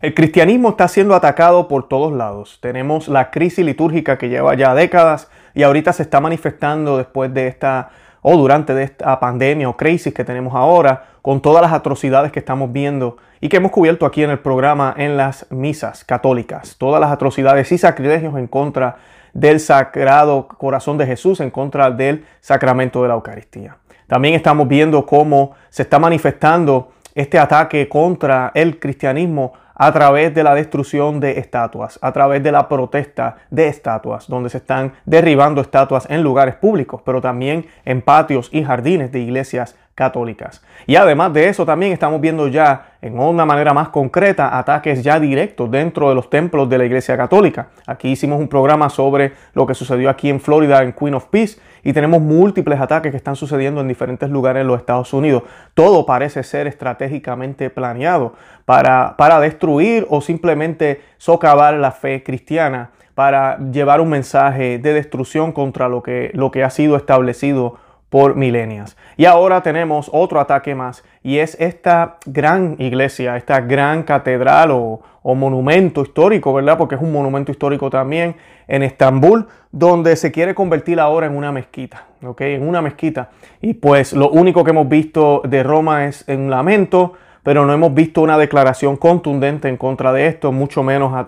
El cristianismo está siendo atacado por todos lados. Tenemos la crisis litúrgica que lleva ya décadas y ahorita se está manifestando después de esta o durante esta pandemia o crisis que tenemos ahora, con todas las atrocidades que estamos viendo y que hemos cubierto aquí en el programa en las misas católicas. Todas las atrocidades y sacrilegios en contra del sagrado corazón de Jesús, en contra del sacramento de la Eucaristía. También estamos viendo cómo se está manifestando este ataque contra el cristianismo a través de la destrucción de estatuas, a través de la protesta de estatuas, donde se están derribando estatuas en lugares públicos, pero también en patios y jardines de iglesias católicas. Y además de eso, también estamos viendo ya en una manera más concreta ataques ya directos dentro de los templos de la Iglesia Católica. Aquí hicimos un programa sobre lo que sucedió aquí en Florida en Queen of Peace y tenemos múltiples ataques que están sucediendo en diferentes lugares en los Estados Unidos. Todo parece ser estratégicamente planeado para, para destruir o simplemente socavar la fe cristiana, para llevar un mensaje de destrucción contra lo que, lo que ha sido establecido por milenias. Y ahora tenemos otro ataque más y es esta gran iglesia, esta gran catedral o, monumento histórico, ¿verdad? Porque es un monumento histórico también en Estambul, donde se quiere convertir ahora en una mezquita, ¿ok? En una mezquita. Y pues lo único que hemos visto de Roma es un lamento, pero no hemos visto una declaración contundente en contra de esto, mucho menos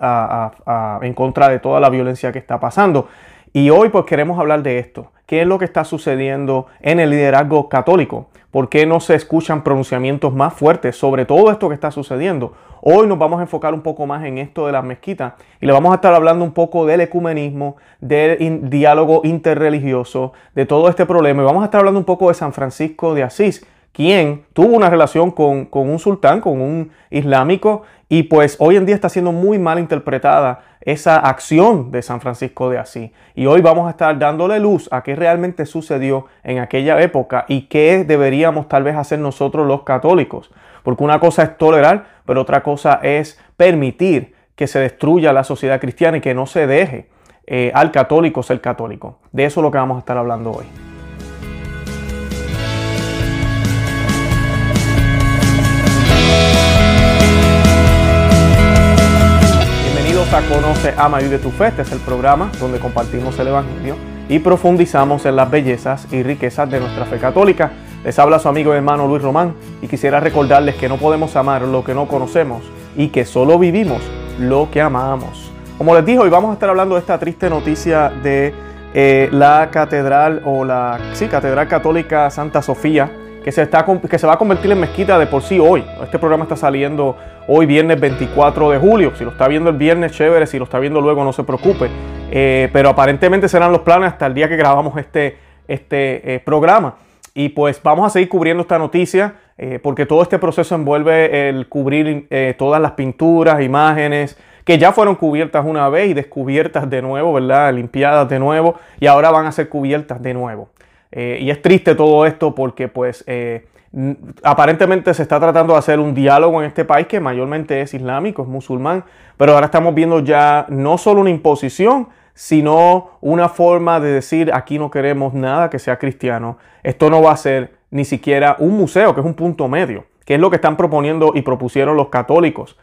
en contra de toda la violencia que está pasando. Y hoy pues queremos hablar de esto. ¿Qué es lo que está sucediendo en el liderazgo católico? ¿Por qué no se escuchan pronunciamientos más fuertes sobre todo esto que está sucediendo? Hoy nos vamos a enfocar un poco más en esto de las mezquitas y le vamos a estar hablando un poco del ecumenismo, del diálogo interreligioso, de todo este problema y vamos a estar hablando un poco de San Francisco de Asís, quien tuvo una relación con, con un sultán, con un islámico y pues hoy en día está siendo muy mal interpretada esa acción de San Francisco de Asís. Y hoy vamos a estar dándole luz a qué realmente sucedió en aquella época y qué deberíamos tal vez hacer nosotros los católicos. Porque una cosa es tolerar, pero otra cosa es permitir que se destruya la sociedad cristiana y que no se deje eh, al católico ser católico. De eso es lo que vamos a estar hablando hoy. Conoce, Ama y de tu Fe. Este es el programa donde compartimos el Evangelio y profundizamos en las bellezas y riquezas de nuestra fe católica. Les habla su amigo y hermano Luis Román y quisiera recordarles que no podemos amar lo que no conocemos y que solo vivimos lo que amamos. Como les dije, hoy vamos a estar hablando de esta triste noticia de eh, la catedral o la sí, catedral católica Santa Sofía que se, está, que se va a convertir en mezquita de por sí hoy. Este programa está saliendo hoy viernes 24 de julio. Si lo está viendo el viernes, chévere. Si lo está viendo luego, no se preocupe. Eh, pero aparentemente serán los planes hasta el día que grabamos este, este eh, programa. Y pues vamos a seguir cubriendo esta noticia eh, porque todo este proceso envuelve el cubrir todas las pinturas, imágenes que ya fueron cubiertas una vez y descubiertas de nuevo, ¿verdad? Limpiadas de nuevo y ahora van a ser cubiertas de nuevo. Eh, y es triste todo esto porque pues eh, aparentemente se está tratando de hacer un diálogo en este país que mayormente es islámico, es musulmán, pero ahora estamos viendo ya no solo una imposición, sino una forma de decir aquí no queremos nada que sea cristiano. Esto no va a ser ni siquiera un museo, que es un punto medio, que es lo que están proponiendo y propusieron los católicos.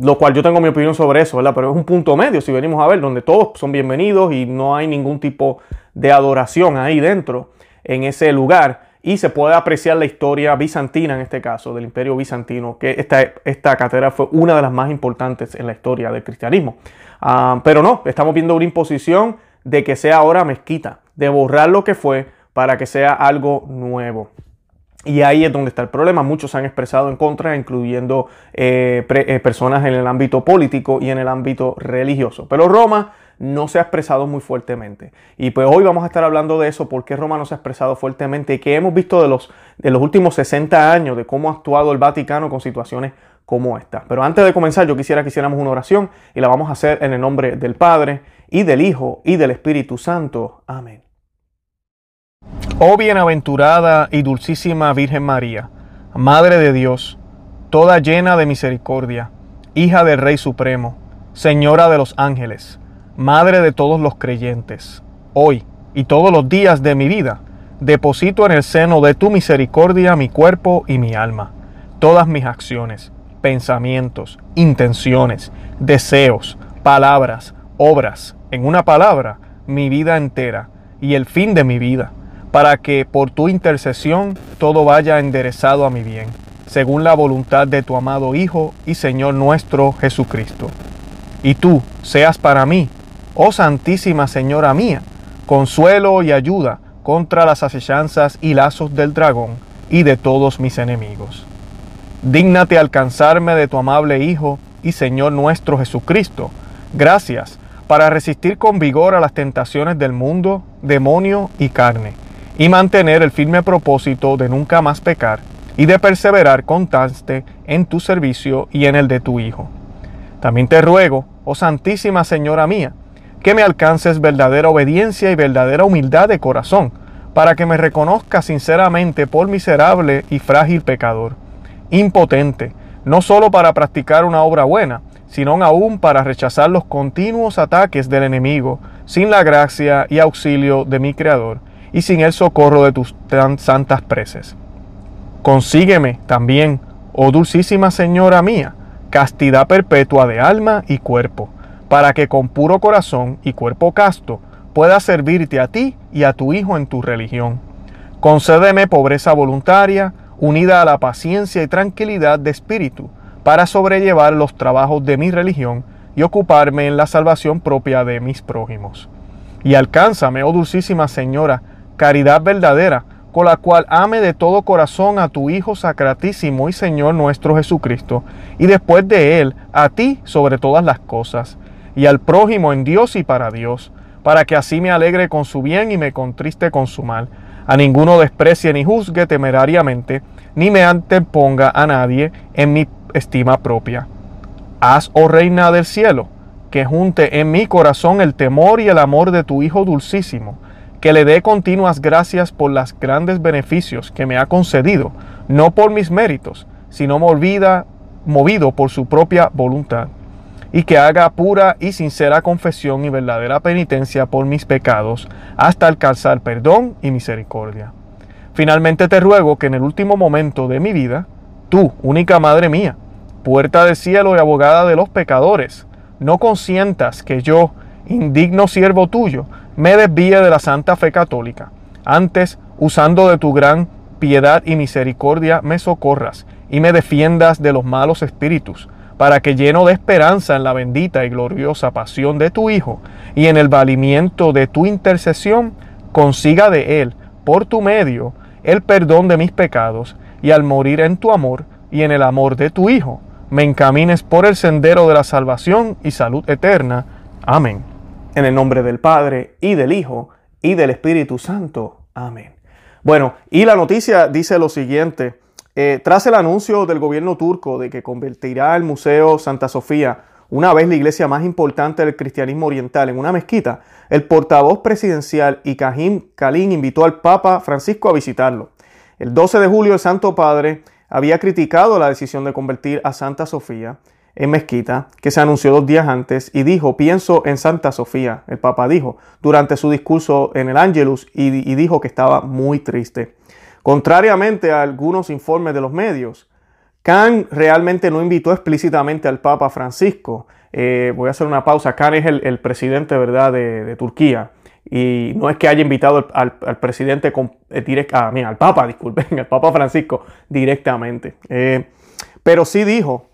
Lo cual yo tengo mi opinión sobre eso, ¿verdad? Pero es un punto medio, si venimos a ver, donde todos son bienvenidos y no hay ningún tipo de adoración ahí dentro en ese lugar y se puede apreciar la historia bizantina en este caso, del imperio bizantino, que esta, esta catedral fue una de las más importantes en la historia del cristianismo. Ah, pero no, estamos viendo una imposición de que sea ahora mezquita, de borrar lo que fue para que sea algo nuevo. Y ahí es donde está el problema. Muchos han expresado en contra, incluyendo eh, eh, personas en el ámbito político y en el ámbito religioso. Pero Roma no se ha expresado muy fuertemente. Y pues hoy vamos a estar hablando de eso, por qué Roma no se ha expresado fuertemente y qué hemos visto de los, de los últimos 60 años, de cómo ha actuado el Vaticano con situaciones como esta. Pero antes de comenzar, yo quisiera que hiciéramos una oración y la vamos a hacer en el nombre del Padre y del Hijo y del Espíritu Santo. Amén. Oh bienaventurada y dulcísima Virgen María, Madre de Dios, toda llena de misericordia, hija del Rey Supremo, Señora de los ángeles, Madre de todos los creyentes, hoy y todos los días de mi vida, deposito en el seno de tu misericordia mi cuerpo y mi alma, todas mis acciones, pensamientos, intenciones, deseos, palabras, obras, en una palabra, mi vida entera y el fin de mi vida, para que por tu intercesión todo vaya enderezado a mi bien, según la voluntad de tu amado Hijo y Señor nuestro Jesucristo. Y tú seas para mí, oh Santísima Señora mía, consuelo y ayuda contra las asechanzas y lazos del dragón y de todos mis enemigos. Dígnate alcanzarme de tu amable Hijo y Señor nuestro Jesucristo. Gracias para resistir con vigor a las tentaciones del mundo, demonio y carne, y mantener el firme propósito de nunca más pecar y de perseverar constante en tu servicio y en el de tu Hijo. También te ruego, oh Santísima Señora mía, que me alcances verdadera obediencia y verdadera humildad de corazón, para que me reconozca sinceramente por miserable y frágil pecador impotente, no solo para practicar una obra buena, sino aún para rechazar los continuos ataques del enemigo, sin la gracia y auxilio de mi Creador, y sin el socorro de tus tan santas preces. Consígueme también, oh dulcísima Señora mía, castidad perpetua de alma y cuerpo, para que con puro corazón y cuerpo casto pueda servirte a ti y a tu Hijo en tu religión. Concédeme pobreza voluntaria, unida a la paciencia y tranquilidad de espíritu, para sobrellevar los trabajos de mi religión y ocuparme en la salvación propia de mis prójimos. Y alcánzame, oh dulcísima Señora, caridad verdadera, con la cual ame de todo corazón a tu Hijo sacratísimo y Señor nuestro Jesucristo, y después de Él a ti sobre todas las cosas, y al prójimo en Dios y para Dios, para que así me alegre con su bien y me contriste con su mal a ninguno desprecie ni juzgue temerariamente, ni me anteponga a nadie en mi estima propia. Haz, oh Reina del cielo, que junte en mi corazón el temor y el amor de tu Hijo dulcísimo, que le dé continuas gracias por los grandes beneficios que me ha concedido, no por mis méritos, sino movida, movido por su propia voluntad y que haga pura y sincera confesión y verdadera penitencia por mis pecados, hasta alcanzar perdón y misericordia. Finalmente te ruego que en el último momento de mi vida, tú, única Madre mía, puerta del cielo y abogada de los pecadores, no consientas que yo, indigno siervo tuyo, me desvíe de la santa fe católica. Antes, usando de tu gran piedad y misericordia, me socorras y me defiendas de los malos espíritus para que lleno de esperanza en la bendita y gloriosa pasión de tu Hijo y en el valimiento de tu intercesión, consiga de Él, por tu medio, el perdón de mis pecados, y al morir en tu amor y en el amor de tu Hijo, me encamines por el sendero de la salvación y salud eterna. Amén. En el nombre del Padre, y del Hijo, y del Espíritu Santo. Amén. Bueno, y la noticia dice lo siguiente. Eh, tras el anuncio del gobierno turco de que convertirá el Museo Santa Sofía, una vez la iglesia más importante del cristianismo oriental, en una mezquita, el portavoz presidencial Ibrahim Kalin invitó al Papa Francisco a visitarlo. El 12 de julio el Santo Padre había criticado la decisión de convertir a Santa Sofía en mezquita, que se anunció dos días antes, y dijo, pienso en Santa Sofía, el Papa dijo, durante su discurso en el Angelus, y dijo que estaba muy triste. Contrariamente a algunos informes de los medios, Khan realmente no invitó explícitamente al Papa Francisco. Eh, voy a hacer una pausa. Khan es el, presidente ¿verdad? De, Turquía. Y no es que haya invitado al, presidente eh, ah, al Papa, disculpen, al Papa Francisco directamente. Eh, pero sí dijo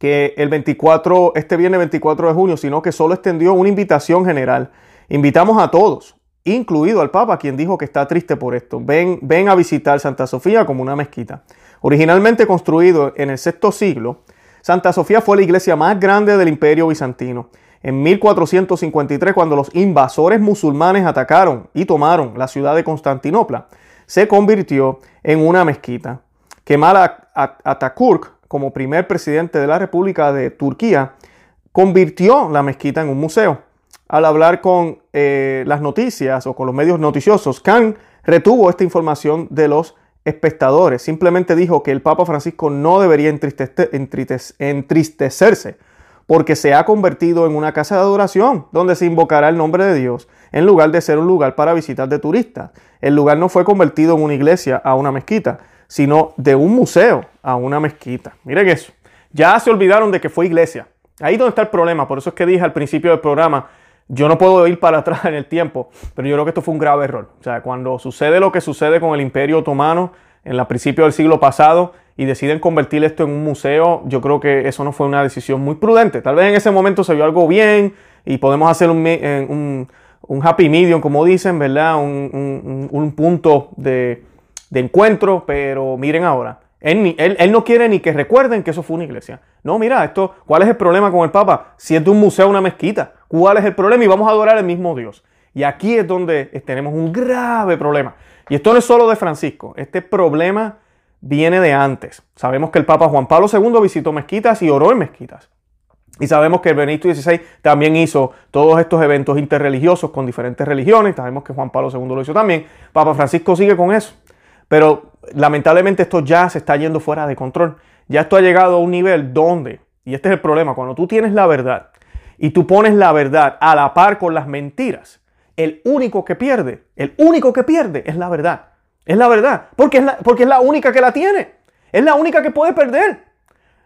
que el 24, este viernes 24 de junio, sino que solo extendió una invitación general. Invitamos a todos, incluido al Papa, quien dijo que está triste por esto. Ven, ven a visitar Santa Sofía como una mezquita. Originalmente construido en el sexto siglo, Santa Sofía fue la iglesia más grande del imperio bizantino. En 1453, cuando los invasores musulmanes atacaron y tomaron la ciudad de Constantinopla, se convirtió en una mezquita. Kemal Atatürk, como primer presidente de la República de Turquía, convirtió la mezquita en un museo al hablar con eh, las noticias o con los medios noticiosos, Khan retuvo esta información de los espectadores. Simplemente dijo que el Papa Francisco no debería entristecerse porque se ha convertido en una casa de adoración donde se invocará el nombre de Dios en lugar de ser un lugar para visitar de turistas. El lugar no fue convertido en una iglesia a una mezquita, sino de un museo a una mezquita. Miren eso. Ya se olvidaron de que fue iglesia. Ahí donde está el problema. Por eso es que dije al principio del programa, yo no puedo ir para atrás en el tiempo, pero yo creo que esto fue un grave error. O sea, cuando sucede lo que sucede con el Imperio Otomano en la principio del siglo pasado y deciden convertir esto en un museo, yo creo que eso no fue una decisión muy prudente. Tal vez en ese momento se vio algo bien y podemos hacer un, un, un happy medium, como dicen, ¿verdad? Un punto de, de encuentro, pero miren ahora, él, no quiere ni que recuerden que eso fue una iglesia. No, mira, esto, ¿cuál es el problema con el Papa? Si es de un museo una mezquita, ¿cuál es el problema? Y vamos a adorar al mismo Dios. Y aquí es donde tenemos un grave problema. Y esto no es solo de Francisco, este problema viene de antes. Sabemos que el Papa Juan Pablo II visitó mezquitas y oró en mezquitas. Y sabemos que el Benedicto XVI también hizo todos estos eventos interreligiosos con diferentes religiones. Sabemos que Juan Pablo II lo hizo también. Papa Francisco sigue con eso. Pero lamentablemente esto ya se está yendo fuera de control. Ya esto ha llegado a un nivel donde, y este es el problema, cuando tú tienes la verdad y tú pones la verdad a la par con las mentiras, el único que pierde, el único que pierde es la verdad. Es la verdad, porque es porque es la única que la tiene. Es la única que puede perder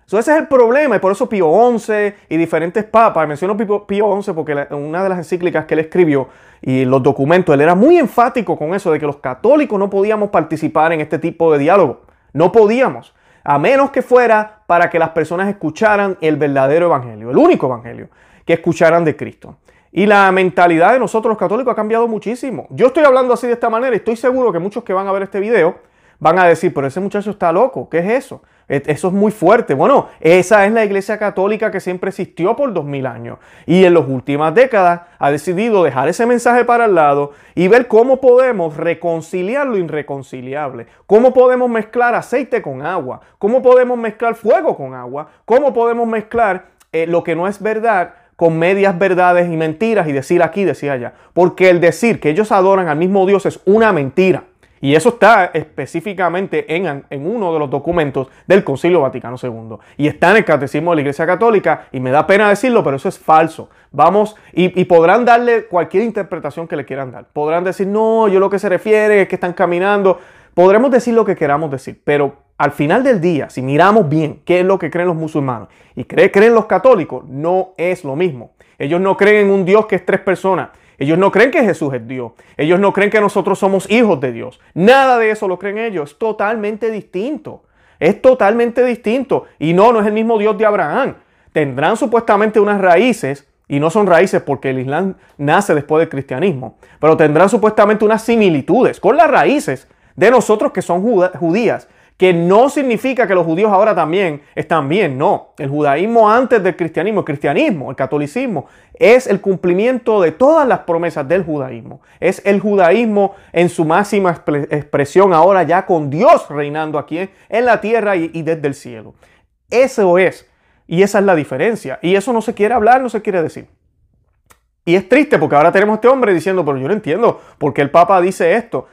ese es el problema y por eso Pío XI y diferentes papas, menciono Pío, XI porque una de las encíclicas que él escribió y los documentos, él era muy enfático con eso de que los católicos no podíamos participar en este tipo de diálogo. No podíamos, a menos que fuera para que las personas escucharan el verdadero evangelio, el único evangelio, que escucharan de Cristo. Y la mentalidad de nosotros los católicos ha cambiado muchísimo. Yo estoy hablando así de esta manera y estoy seguro que muchos que van a ver este video van a decir, pero ese muchacho está loco, ¿qué es eso? E, eso es muy fuerte. Bueno, esa es la iglesia católica que siempre existió por dos mil años y en las últimas décadas ha decidido dejar ese mensaje para el lado y ver cómo podemos reconciliar lo irreconciliable, cómo podemos mezclar aceite con agua, cómo podemos mezclar fuego con agua, cómo podemos mezclar eh, lo que no es verdad con medias verdades y mentiras y decir aquí, decir allá. Porque el decir que ellos adoran al mismo Dios es una mentira. Y eso está específicamente en, uno de los documentos del Concilio Vaticano II. Y está en el Catecismo de la Iglesia Católica. Y me da pena decirlo, pero eso es falso. Vamos, y, y, podrán darle cualquier interpretación que le quieran dar. Podrán decir, no, yo lo que se refiere es que están caminando. Podremos decir lo que queramos decir, pero al final del día, si miramos bien qué es lo que creen los musulmanes y creen los católicos, no es lo mismo. Ellos no creen en un Dios que es tres personas. Ellos no creen que Jesús es Dios. Ellos no creen que nosotros somos hijos de Dios. Nada de eso lo creen ellos. Es totalmente distinto. Es totalmente distinto. Y no, no es el mismo Dios de Abraham. Tendrán supuestamente unas raíces, y no son raíces porque el Islam nace después del cristianismo, pero tendrán supuestamente unas similitudes con las raíces de nosotros que son judías que no significa que los judíos ahora también están bien, no. El judaísmo antes del cristianismo, el cristianismo, el catolicismo, es el cumplimiento de todas las promesas del judaísmo. Es el judaísmo en su máxima expresión ahora ya con Dios reinando aquí en la tierra y, desde el cielo. Eso es. Y esa es la diferencia. Y eso no se quiere hablar, no se quiere decir. Y es triste porque ahora tenemos a este hombre diciendo, pero yo no entiendo por qué el Papa dice esto.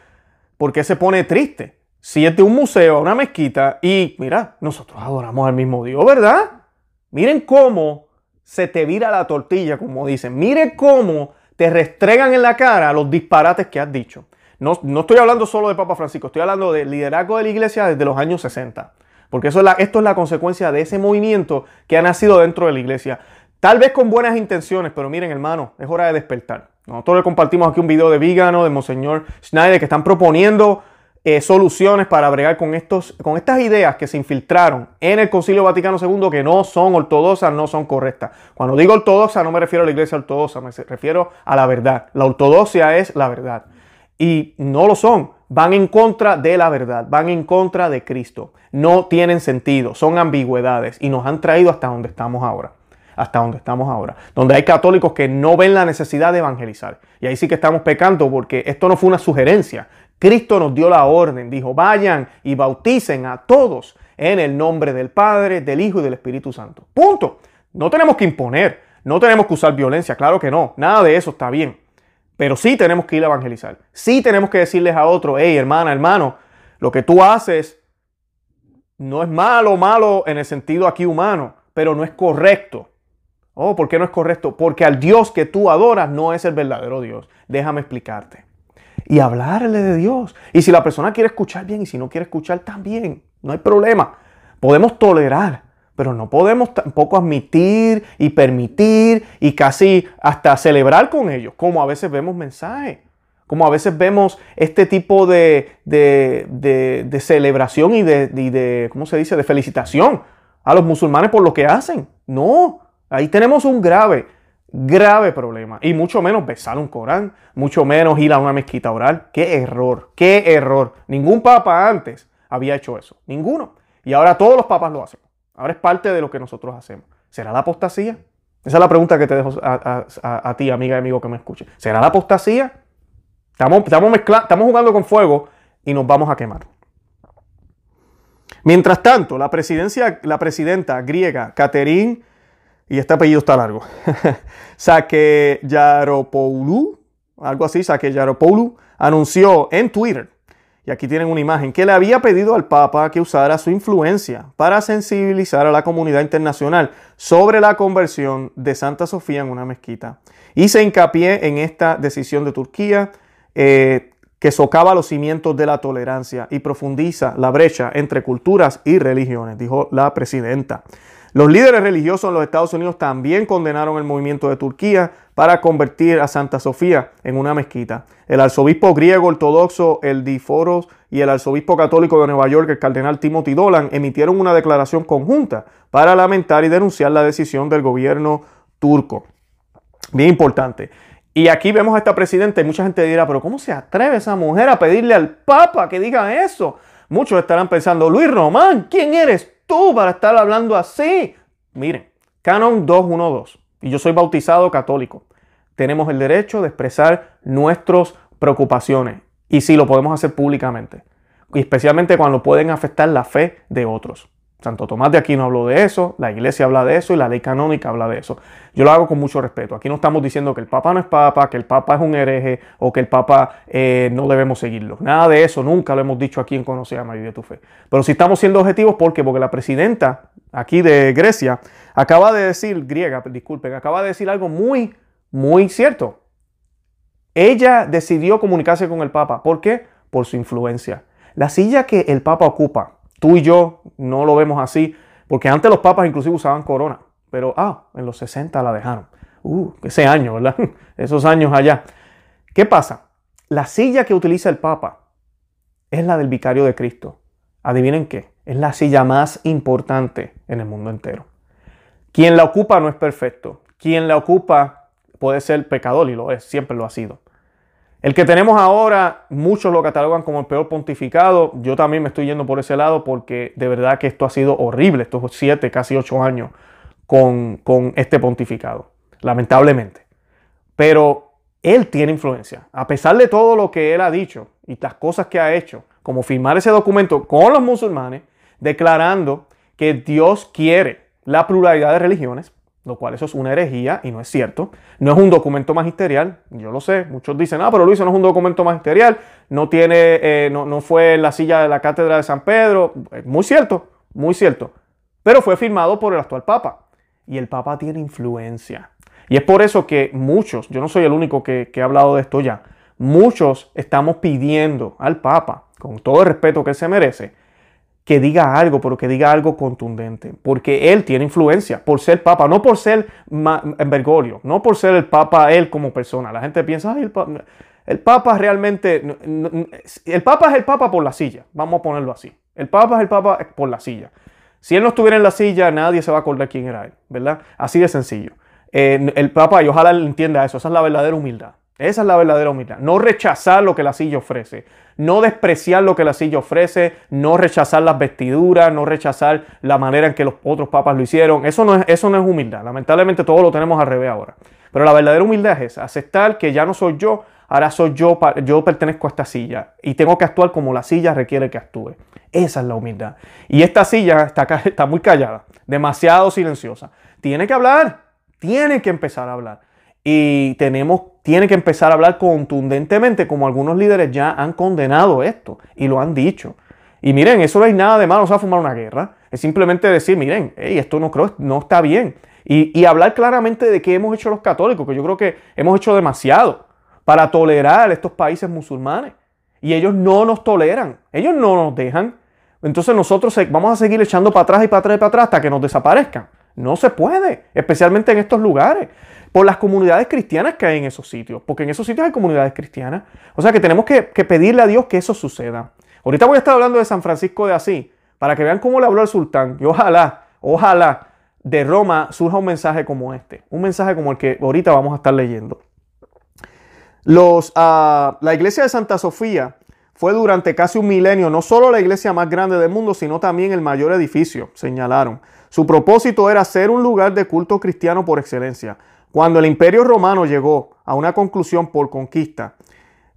¿Por qué se pone triste? Si es un museo, una mezquita, y mira, nosotros adoramos al mismo Dios, ¿verdad? Miren cómo se te vira la tortilla, como dicen. Miren cómo te restregan en la cara los disparates que has dicho. No, no estoy hablando solo de Papa Francisco, estoy hablando del liderazgo de la iglesia desde los años 60. Porque eso es esto es la consecuencia de ese movimiento que ha nacido dentro de la iglesia. Tal vez con buenas intenciones, pero miren hermano, es hora de despertar. Nosotros le compartimos aquí un video de Vígano, de Monseñor Schneider, que están proponiendo eh, soluciones para bregar con, estos, con estas ideas que se infiltraron en el Concilio Vaticano II que no son ortodoxas, no son correctas. Cuando digo ortodoxa no me refiero a la iglesia ortodoxa, me refiero a la verdad. La ortodoxia es la verdad. Y no lo son. Van en contra de la verdad, van en contra de Cristo. No tienen sentido, son ambigüedades y nos han traído hasta donde estamos ahora hasta donde estamos ahora, donde hay católicos que no ven la necesidad de evangelizar. Y ahí sí que estamos pecando porque esto no fue una sugerencia, Cristo nos dio la orden, dijo, vayan y bauticen a todos en el nombre del Padre, del Hijo y del Espíritu Santo. Punto. No tenemos que imponer, no tenemos que usar violencia, claro que no, nada de eso está bien. Pero sí tenemos que ir a evangelizar. Sí tenemos que decirles a otro, hey hermana, hermano, lo que tú haces no es malo, malo en el sentido aquí humano, pero no es correcto. Oh, ¿por qué no es correcto? Porque al Dios que tú adoras no es el verdadero Dios. Déjame explicarte y hablarle de Dios. Y si la persona quiere escuchar bien y si no quiere escuchar también, no hay problema. Podemos tolerar, pero no podemos tampoco admitir y permitir y casi hasta celebrar con ellos, como a veces vemos mensajes, como a veces vemos este tipo de, de, celebración y de, de, ¿cómo se dice?, de felicitación a los musulmanes por lo que hacen. No, ahí tenemos un grave, grave problema. Y mucho menos besar un Corán, mucho menos ir a una mezquita oral. Qué error, qué error. Ningún papa antes había hecho eso, ninguno. Y ahora todos los papas lo hacen. Ahora es parte de lo que nosotros hacemos. ¿Será la apostasía? Esa es la pregunta que te dejo a, ti, amiga y amigo que me escuche. ¿Será la apostasía? Estamos, estamos, estamos jugando con fuego y nos vamos a quemar. Mientras tanto, la, presidencia, la presidenta griega Caterín, y este apellido está largo, Sake Yaropoulou, algo así, Sake Yaropoulou, anunció en Twitter y aquí tienen una imagen, que le había pedido al Papa que usara su influencia para sensibilizar a la comunidad internacional sobre la conversión de Santa Sofía en una mezquita. Y se hincapié en esta decisión de Turquía eh, que socava los cimientos de la tolerancia y profundiza la brecha entre culturas y religiones, dijo la presidenta. Los líderes religiosos en los Estados Unidos también condenaron el movimiento de Turquía para convertir a Santa Sofía en una mezquita. El arzobispo griego ortodoxo, el Diforos, y el arzobispo católico de Nueva York, el cardenal Timothy Dolan, emitieron una declaración conjunta para lamentar y denunciar la decisión del gobierno turco. Bien importante. Y aquí vemos a esta presidenta y mucha gente dirá, pero ¿cómo se atreve esa mujer a pedirle al Papa que diga eso? Muchos estarán pensando, Luis Román, ¿quién eres tú para estar hablando así? Miren, Canon 212, y yo soy bautizado católico. Tenemos el derecho de expresar nuestras preocupaciones y sí lo podemos hacer públicamente, especialmente cuando pueden afectar la fe de otros. Santo Tomás de Aquino habló de eso, la iglesia habla de eso y la ley canónica habla de eso. Yo lo hago con mucho respeto. Aquí no estamos diciendo que el Papa no es Papa, que el Papa es un hereje o que el Papa eh, no debemos seguirlo. Nada de eso, nunca lo hemos dicho aquí en Conoce a María de tu Fe. Pero si estamos siendo objetivos, ¿por qué? Porque la presidenta aquí de Grecia acaba de decir, griega, disculpen, acaba de decir algo muy, muy cierto. Ella decidió comunicarse con el Papa. ¿Por qué? Por su influencia. La silla que el Papa ocupa Tú y yo no lo vemos así, porque antes los papas inclusive usaban corona, pero ah, en los 60 la dejaron. Uh, ese año, ¿verdad? Esos años allá. ¿Qué pasa? La silla que utiliza el papa es la del vicario de Cristo. Adivinen qué, es la silla más importante en el mundo entero. Quien la ocupa no es perfecto. Quien la ocupa puede ser pecador y lo es, siempre lo ha sido. El que tenemos ahora, muchos lo catalogan como el peor pontificado. Yo también me estoy yendo por ese lado porque de verdad que esto ha sido horrible, estos siete, casi ocho años con, con este pontificado, lamentablemente. Pero él tiene influencia. A pesar de todo lo que él ha dicho y las cosas que ha hecho, como firmar ese documento con los musulmanes, declarando que Dios quiere la pluralidad de religiones, lo cual eso es una herejía y no es cierto. No es un documento magisterial, yo lo sé. Muchos dicen, ah, pero Luis, no es un documento magisterial, no, tiene, eh, no, no, fue en la silla de la cátedra de San Pedro. Muy cierto, muy cierto. Pero fue firmado por el actual Papa. Y el Papa tiene influencia. Y es por eso que muchos, yo no soy el único que, que ha hablado de esto ya, muchos estamos pidiendo al Papa, con todo el respeto que él se merece, que diga algo, pero que diga algo contundente, porque él tiene influencia por ser papa, no por ser Bergoglio, no por ser el papa él como persona. La gente piensa, el, papa, el papa realmente, el papa es el papa por la silla, vamos a ponerlo así. El papa es el papa por la silla. Si él no estuviera en la silla, nadie se va a acordar quién era él, ¿verdad? Así de sencillo. Eh, el papa, y ojalá él entienda eso, esa es la verdadera humildad. Esa es la verdadera humildad. No rechazar lo que la silla ofrece. No despreciar lo que la silla ofrece. No rechazar las vestiduras. No rechazar la manera en que los otros papas lo hicieron. Eso no es, eso no es humildad. Lamentablemente todo lo tenemos al revés ahora. Pero la verdadera humildad es esa. Aceptar que ya no soy yo. Ahora soy yo. Yo pertenezco a esta silla. Y tengo que actuar como la silla requiere que actúe. Esa es la humildad. Y esta silla está, está muy callada. Demasiado silenciosa. Tiene que hablar. Tiene que empezar a hablar. Y tenemos, tiene que empezar a hablar contundentemente, como algunos líderes ya han condenado esto y lo han dicho. Y miren, eso no hay nada de malo, no se va a fumar una guerra. Es simplemente decir, miren, esto no creo, no está bien. Y, y hablar claramente de qué hemos hecho los católicos, que yo creo que hemos hecho demasiado para tolerar estos países musulmanes. Y ellos no nos toleran, ellos no nos dejan. entonces nosotros vamos a seguir echando para atrás y para atrás y para atrás hasta que nos desaparezcan. No se puede, especialmente en estos lugares, por las comunidades cristianas que hay en esos sitios, porque en esos sitios hay comunidades cristianas. O sea que tenemos que, pedirle a Dios que eso suceda. Ahorita voy a estar hablando de San Francisco de Asís, para que vean cómo le habló el sultán. Y ojalá, ojalá de Roma surja un mensaje como este, un mensaje como el que ahorita vamos a estar leyendo. Ah, la iglesia de Santa Sofía fue durante casi un milenio no solo la iglesia más grande del mundo, sino también el mayor edificio, señalaron. Su propósito era ser un lugar de culto cristiano por excelencia. Cuando el imperio romano llegó a una conclusión por conquista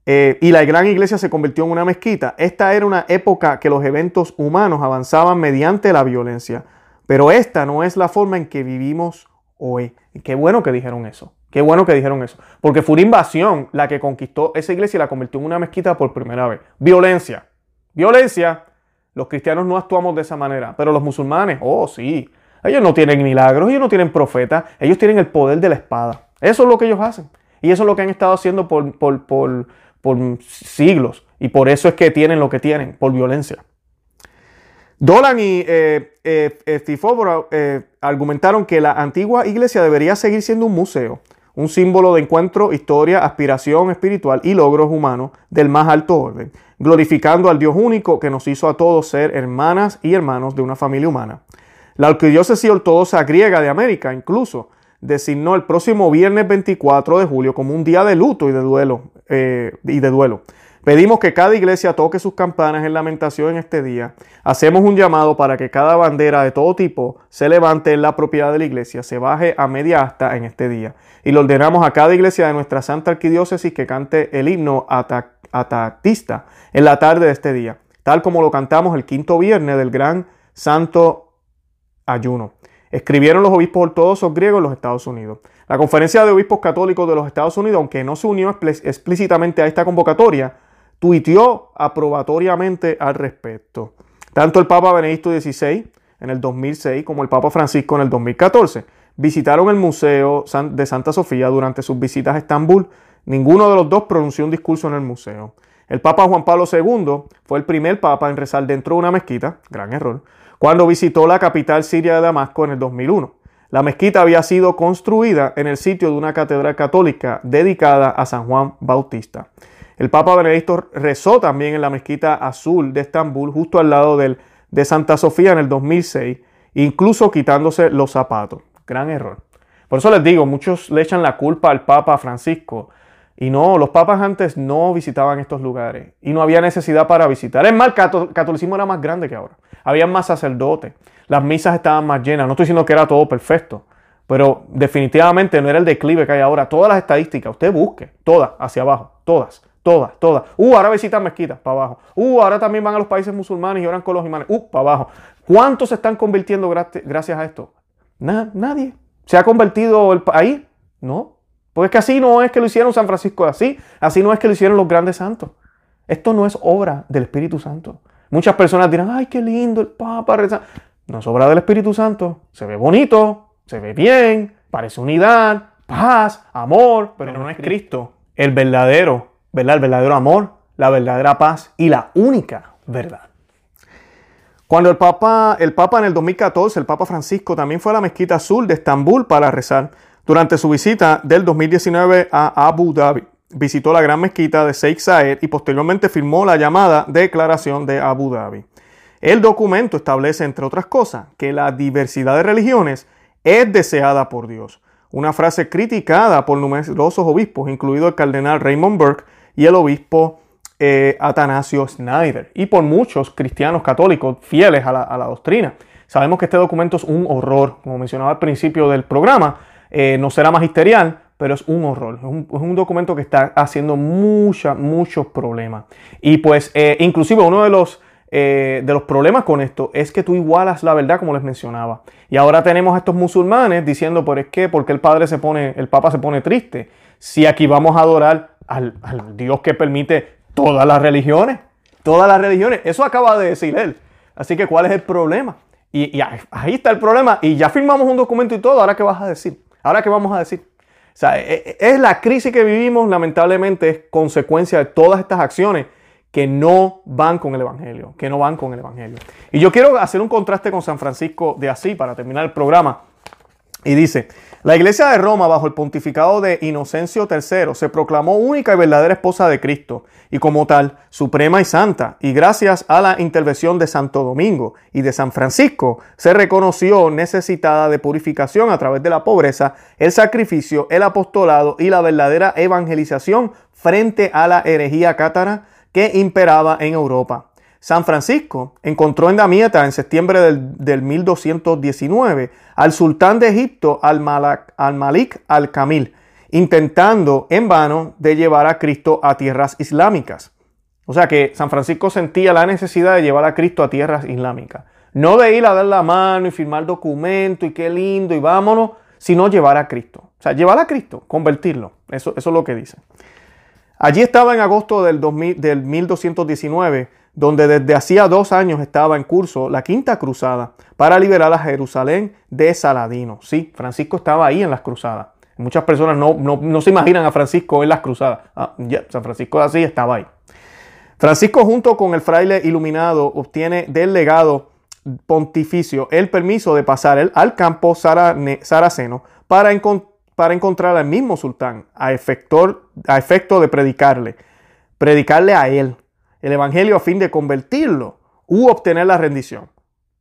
eh, y la gran iglesia se convirtió en una mezquita, esta era una época que los eventos humanos avanzaban mediante la violencia. Pero esta no es la forma en que vivimos hoy. Y qué bueno que dijeron eso. Qué bueno que dijeron eso. Porque fue una invasión la que conquistó esa iglesia y la convirtió en una mezquita por primera vez. Violencia. Violencia. Los cristianos no actuamos de esa manera. Pero los musulmanes, oh sí. Ellos no tienen milagros, ellos no tienen profetas, ellos tienen el poder de la espada. Eso es lo que ellos hacen. Y eso es lo que han estado haciendo por, por, siglos. Y por eso es que tienen lo que tienen, por violencia. Dolan y eh, eh, eh, argumentaron que la antigua iglesia debería seguir siendo un museo, un símbolo de encuentro, historia, aspiración espiritual y logros humanos del más alto orden, glorificando al Dios único que nos hizo a todos ser hermanas y hermanos de una familia humana. La arquidiócesis ortodoxa griega de América incluso designó el próximo viernes 24 de julio como un día de luto y de duelo. Eh, y de duelo. Pedimos que cada iglesia toque sus campanas en lamentación en este día. Hacemos un llamado para que cada bandera de todo tipo se levante en la propiedad de la iglesia, se baje a media asta en este día. Y le ordenamos a cada iglesia de nuestra Santa Arquidiócesis que cante el himno atatista en la tarde de este día, tal como lo cantamos el quinto viernes del gran santo ayuno. Escribieron los obispos ortodoxos griegos en los Estados Unidos. La Conferencia de Obispos Católicos de los Estados Unidos, aunque no se unió explícitamente a esta convocatoria, tuiteó aprobatoriamente al respecto. Tanto el Papa Benedicto XVI en el 2006 como el Papa Francisco en el 2014 visitaron el Museo de Santa Sofía durante sus visitas a Estambul. Ninguno de los dos pronunció un discurso en el museo. El Papa Juan Pablo II fue el primer Papa en rezar dentro de una mezquita, gran error, cuando visitó la capital siria de Damasco en el 2001. La mezquita había sido construida en el sitio de una catedral católica dedicada a San Juan Bautista. El Papa Benedicto rezó también en la mezquita azul de Estambul, justo al lado del, de Santa Sofía en el 2006, incluso quitándose los zapatos. Gran error. Por eso les digo, muchos le echan la culpa al Papa Francisco. Y no, los papas antes no visitaban estos lugares y no había necesidad para visitar. Es más, el catolicismo era más grande que ahora había más sacerdotes, las misas estaban más llenas. No estoy diciendo que era todo perfecto, pero definitivamente no era el declive que hay ahora. Todas las estadísticas, usted busque, todas hacia abajo, todas, todas, todas. Uh, ahora visitan mezquitas, para abajo. Uh, ahora también van a los países musulmanes y oran con los imanes. Uh, para abajo. ¿Cuántos se están convirtiendo gracias a esto? nadie. ¿Se ha convertido el ahí? No. Porque es que así no es que lo hicieron San Francisco de así, así no es que lo hicieron los grandes santos. Esto no es obra del Espíritu Santo. Muchas personas dirán, ay, qué lindo el Papa reza. No es obra del Espíritu Santo. Se ve bonito, se ve bien, parece unidad, paz, amor, pero, no, es Cristo. El verdadero, ¿verdad? El verdadero amor, la verdadera paz y la única verdad. Cuando el Papa, el Papa en el 2014, el Papa Francisco también fue a la mezquita azul de Estambul para rezar durante su visita del 2019 a Abu Dhabi visitó la gran mezquita de Sheikh Zayed y posteriormente firmó la llamada Declaración de Abu Dhabi. El documento establece, entre otras cosas, que la diversidad de religiones es deseada por Dios. Una frase criticada por numerosos obispos, incluido el cardenal Raymond Burke y el obispo eh, Atanasio Snyder, y por muchos cristianos católicos fieles a la, a la, doctrina. Sabemos que este documento es un horror, como mencionaba al principio del programa, eh, no será magisterial, pero es un horror. Es un, documento que está haciendo mucha, muchos problemas. Y pues, eh, inclusive uno de los, eh, de los problemas con esto es que tú igualas la verdad, como les mencionaba. Y ahora tenemos a estos musulmanes diciendo, ¿por qué? Porque el padre se pone, el papa se pone triste. Si aquí vamos a adorar al, Dios que permite todas las religiones, todas las religiones. Eso acaba de decir él. Así que, ¿cuál es el problema? Y, y ahí está el problema. Y ya firmamos un documento y todo. ¿Ahora qué vas a decir? ¿Ahora qué vamos a decir? O sea, e, e, es la crisis que vivimos, lamentablemente, es consecuencia de todas estas acciones que no van con el Evangelio, que no van con el Evangelio. Y yo quiero hacer un contraste con San Francisco de Asís para terminar el programa. Y dice, la iglesia de Roma, bajo el pontificado de Inocencio III, se proclamó única y verdadera esposa de Cristo, y como tal, suprema y santa, y gracias a la intervención de Santo Domingo y de San Francisco, se reconoció necesitada de purificación a través de la pobreza, el sacrificio, el apostolado y la verdadera evangelización frente a la herejía cátara que imperaba en Europa. San Francisco encontró en Damieta en septiembre del, 1219 al sultán de Egipto, al-Malik al-Kamil, intentando en vano de llevar a Cristo a tierras islámicas. O sea que San Francisco sentía la necesidad de llevar a Cristo a tierras islámicas. No de ir a dar la mano y firmar documento y qué lindo y vámonos, sino llevar a Cristo. O sea, llevar a Cristo, convertirlo. Eso, eso es lo que dice. Allí estaba en agosto del, 2000, del 1219 donde desde hacía dos años estaba en curso la quinta cruzada para liberar a Jerusalén de Saladino. Sí, Francisco estaba ahí en las cruzadas. Muchas personas no, se imaginan a Francisco en las cruzadas. Ah, San Francisco así estaba ahí. Francisco junto con el fraile iluminado obtiene del legado pontificio el permiso de pasar al campo saraceno para, para encontrar al mismo sultán a, a efecto de predicarle, predicarle a él el Evangelio a fin de convertirlo u obtener la rendición.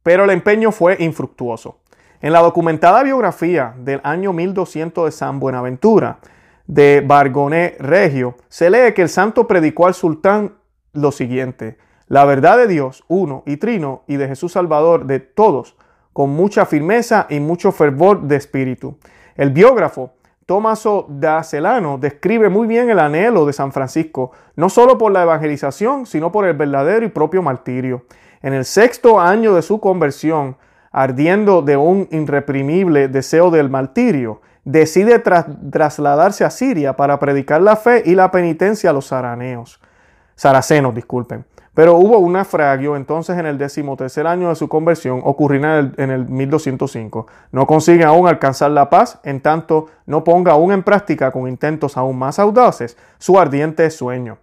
Pero el empeño fue infructuoso. En la documentada biografía del año 1200 de San Buenaventura de Bargoné Regio, se lee que el santo predicó al sultán lo siguiente, la verdad de Dios, uno y trino, y de Jesús Salvador de todos, con mucha firmeza y mucho fervor de espíritu. El biógrafo Tomaso da Celano describe muy bien el anhelo de San Francisco, no solo por la evangelización, sino por el verdadero y propio martirio. En el sexto año de su conversión, ardiendo de un irreprimible deseo del martirio, decide trasladarse a Siria para predicar la fe y la penitencia a los saraneos, saracenos, disculpen. Pero hubo un naufragio entonces en el decimotercer año de su conversión, ocurrirá en el, 1205. No consigue aún alcanzar la paz, en tanto no ponga aún en práctica con intentos aún más audaces su ardiente sueño.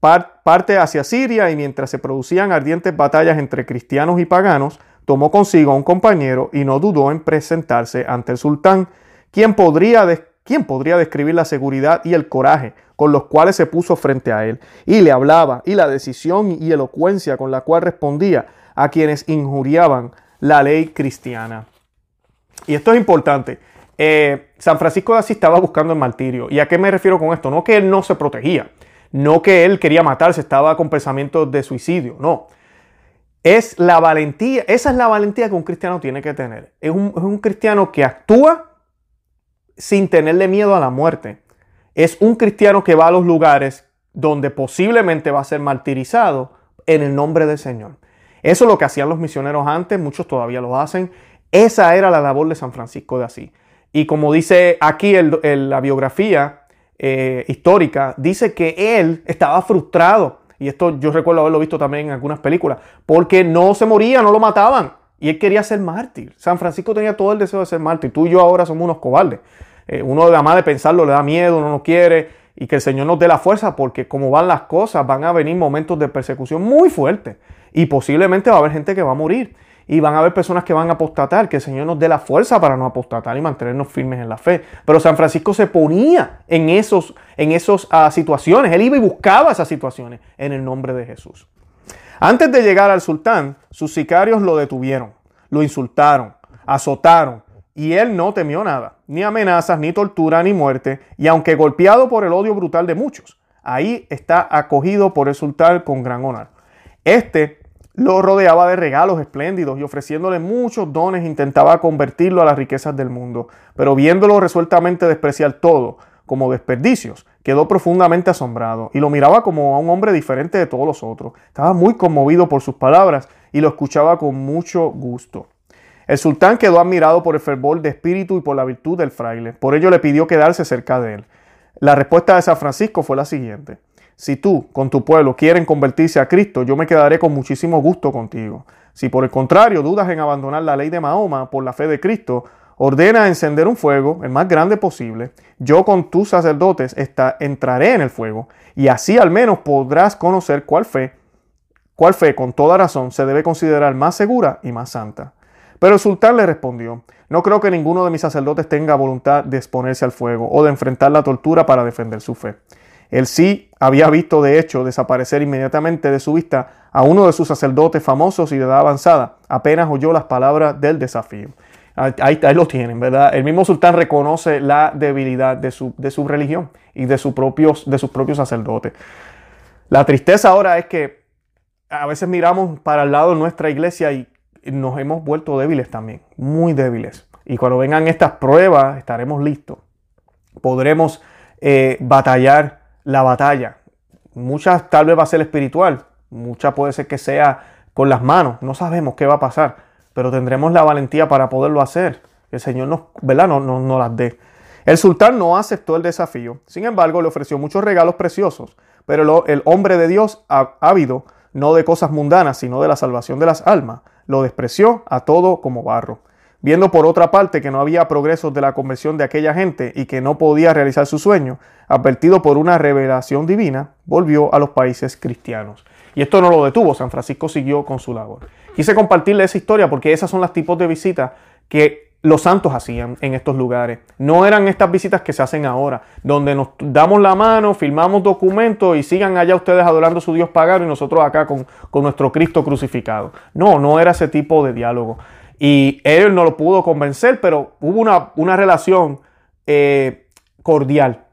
Parte hacia Siria y mientras se producían ardientes batallas entre cristianos y paganos, tomó consigo a un compañero y no dudó en presentarse ante el sultán, quien podría describir la seguridad y el coraje con los cuales se puso frente a él, y le hablaba, y la decisión y elocuencia con la cual respondía a quienes injuriaban la ley cristiana. Y esto es importante. Eh, San Francisco de Asís estaba buscando el martirio. ¿Y a qué me refiero con esto? No que él no se protegía, no que él quería matarse, estaba con pensamientos de suicidio, no. Es la valentía, esa es la valentía que un cristiano tiene que tener. Es un, es un cristiano que actúa sin tenerle miedo a la muerte es un cristiano que va a los lugares donde posiblemente va a ser martirizado en el nombre del Señor. Eso es lo que hacían los misioneros antes, muchos todavía lo hacen. Esa era la labor de San Francisco de Asís. Y como dice aquí la biografía eh, histórica, dice que él estaba frustrado. Y esto yo recuerdo haberlo visto también en algunas películas, porque no se moría, no lo mataban. Y él quería ser mártir. San Francisco tenía todo el deseo de ser mártir. Tú y yo ahora somos unos cobardes. Eh, uno además de pensarlo le da miedo, uno no quiere y que el Señor nos dé la fuerza porque como van las cosas van a venir momentos de persecución muy fuertes y posiblemente va a haber gente que va a morir y van a haber personas que van a apostatar, que el Señor nos dé la fuerza para no apostatar y mantenernos firmes en la fe. Pero San Francisco se ponía en esas en esos, ah, situaciones, él iba y buscaba esas situaciones en el nombre de Jesús. Antes de llegar al sultán, sus sicarios lo detuvieron, lo insultaron, azotaron y él no temió nada, ni amenazas, ni tortura, ni muerte, y aunque golpeado por el odio brutal de muchos, ahí está acogido por el sultán con gran honor. Este lo rodeaba de regalos espléndidos y ofreciéndole muchos dones intentaba convertirlo a las riquezas del mundo, pero viéndolo resueltamente despreciar todo como desperdicios, quedó profundamente asombrado y lo miraba como a un hombre diferente de todos los otros. Estaba muy conmovido por sus palabras y lo escuchaba con mucho gusto. El sultán quedó admirado por el fervor de espíritu y por la virtud del fraile. Por ello le pidió quedarse cerca de él. La respuesta de San Francisco fue la siguiente. Si tú, con tu pueblo, quieren convertirse a Cristo, yo me quedaré con muchísimo gusto contigo. Si por el contrario dudas en abandonar la ley de Mahoma por la fe de Cristo, ordena encender un fuego, el más grande posible. Yo con tus sacerdotes entraré en el fuego, y así al menos podrás conocer cuál fe, cuál fe con toda razón se debe considerar más segura y más santa. Pero el sultán le respondió, no creo que ninguno de mis sacerdotes tenga voluntad de exponerse al fuego o de enfrentar la tortura para defender su fe. Él sí había visto de hecho desaparecer inmediatamente de su vista a uno de sus sacerdotes famosos y de edad avanzada, apenas oyó las palabras del desafío. Ahí, lo tienen, ¿verdad? El mismo sultán reconoce la debilidad de su, de su religión y de, su propios, de sus propios sacerdotes. La tristeza ahora es que a veces miramos para el lado de nuestra iglesia y nos hemos vuelto débiles también, muy débiles. Y cuando vengan estas pruebas, estaremos listos. Podremos eh, batallar la batalla. Muchas tal vez va a ser espiritual, muchas puede ser que sea con las manos, no sabemos qué va a pasar, pero tendremos la valentía para poderlo hacer. El Señor nos, ¿verdad? No, no, las dé. El sultán no aceptó el desafío, sin embargo le ofreció muchos regalos preciosos, pero el hombre de Dios, ávido no de cosas mundanas, sino de la salvación de las almas, lo despreció a todo como barro. Viendo por otra parte que no había progresos de la conversión de aquella gente y que no podía realizar su sueño, advertido por una revelación divina, volvió a los países cristianos. Y esto no lo detuvo, San Francisco siguió con su labor. Quise compartirle esa historia porque esas son las tipos de visitas que los santos hacían en estos lugares. No eran estas visitas que se hacen ahora, donde nos damos la mano, filmamos documentos y sigan allá ustedes adorando a su Dios pagano y nosotros acá con, con nuestro Cristo crucificado. No, no era ese tipo de diálogo. Y él no lo pudo convencer, pero hubo una, relación eh, cordial,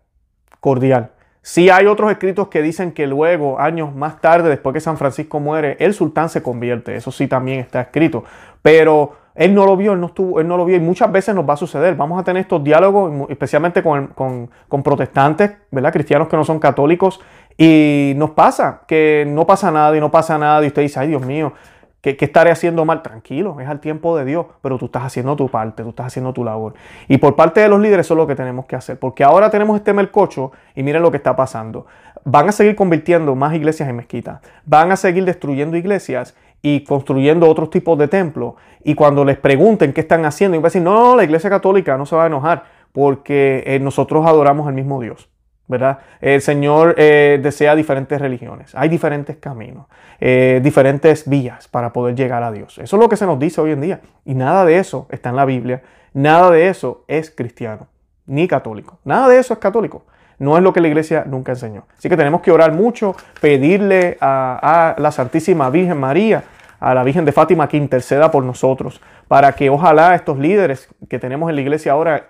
cordial. Sí hay otros escritos que dicen que luego, años más tarde, después que San Francisco muere, el sultán se convierte. Eso sí también está escrito. Pero él no lo vio, él no, estuvo, él no lo vio y muchas veces nos va a suceder. Vamos a tener estos diálogos, especialmente con, con, protestantes, ¿verdad? Cristianos que no son católicos. Y nos pasa que no pasa nada y no pasa nada y usted dice, ay Dios mío, ¿Qué, estaré haciendo mal? Tranquilo, es al tiempo de Dios, pero tú estás haciendo tu parte, tú estás haciendo tu labor. Y por parte de los líderes eso es lo que tenemos que hacer, porque ahora tenemos este melcocho y miren lo que está pasando. Van a seguir convirtiendo más iglesias en mezquitas, van a seguir destruyendo iglesias y construyendo otros tipos de templos. Y cuando les pregunten qué están haciendo, y van a decir, no, la iglesia católica no se va a enojar, porque eh, nosotros adoramos al mismo Dios. ¿Verdad? El Señor eh, desea diferentes religiones, hay diferentes caminos, eh, diferentes vías para poder llegar a Dios. Eso es lo que se nos dice hoy en día. Y nada de eso está en la Biblia, nada de eso es cristiano, ni católico. Nada de eso es católico. No es lo que la iglesia nunca enseñó. Así que tenemos que orar mucho, pedirle a, a la Santísima Virgen María, a la Virgen de Fátima que interceda por nosotros, para que ojalá estos líderes que tenemos en la iglesia ahora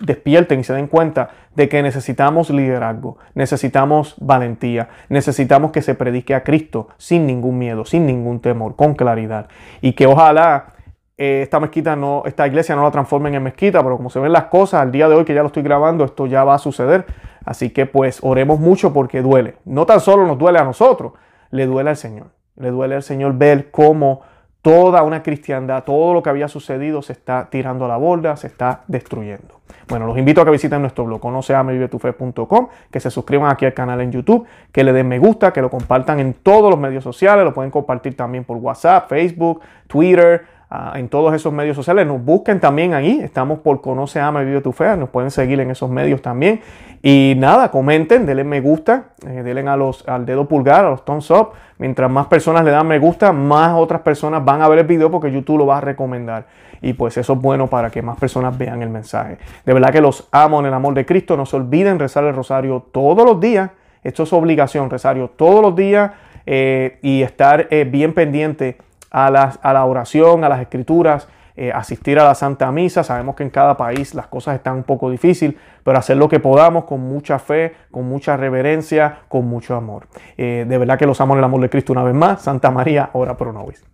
despierten y se den cuenta de que necesitamos liderazgo, necesitamos valentía, necesitamos que se predique a Cristo sin ningún miedo, sin ningún temor, con claridad. Y que ojalá eh, esta mezquita no, esta iglesia no la transformen en mezquita, pero como se ven las cosas al día de hoy que ya lo estoy grabando, esto ya va a suceder. Así que pues oremos mucho porque duele. No tan solo nos duele a nosotros, le duele al Señor. Le duele al Señor ver cómo toda una cristiandad, todo lo que había sucedido se está tirando a la borda, se está destruyendo. Bueno, los invito a que visiten nuestro blog, conoceamevivetufe.com, que se suscriban aquí al canal en YouTube, que le den me gusta, que lo compartan en todos los medios sociales, lo pueden compartir también por WhatsApp, Facebook, Twitter, Ah, en todos esos medios sociales. Nos busquen también ahí. Estamos por Conoce, Ama y Vive tu Fe. Nos pueden seguir en esos medios también. Y nada, comenten, denle me gusta, eh, denle a los, al dedo pulgar, a los thumbs up. Mientras más personas le dan me gusta, más otras personas van a ver el video porque YouTube lo va a recomendar. Y pues eso es bueno para que más personas vean el mensaje. De verdad que los amo en el amor de Cristo. No se olviden rezar el rosario todos los días. Esto es obligación, rosario todos los días eh, y estar eh, bien pendiente a la, oración, a las escrituras, eh, asistir a la Santa Misa. Sabemos que en cada país las cosas están un poco difíciles, pero hacer lo que podamos con mucha fe, con mucha reverencia, con mucho amor. Eh, de verdad que los amo en el amor de Cristo una vez más. Santa María, ora pro nobis.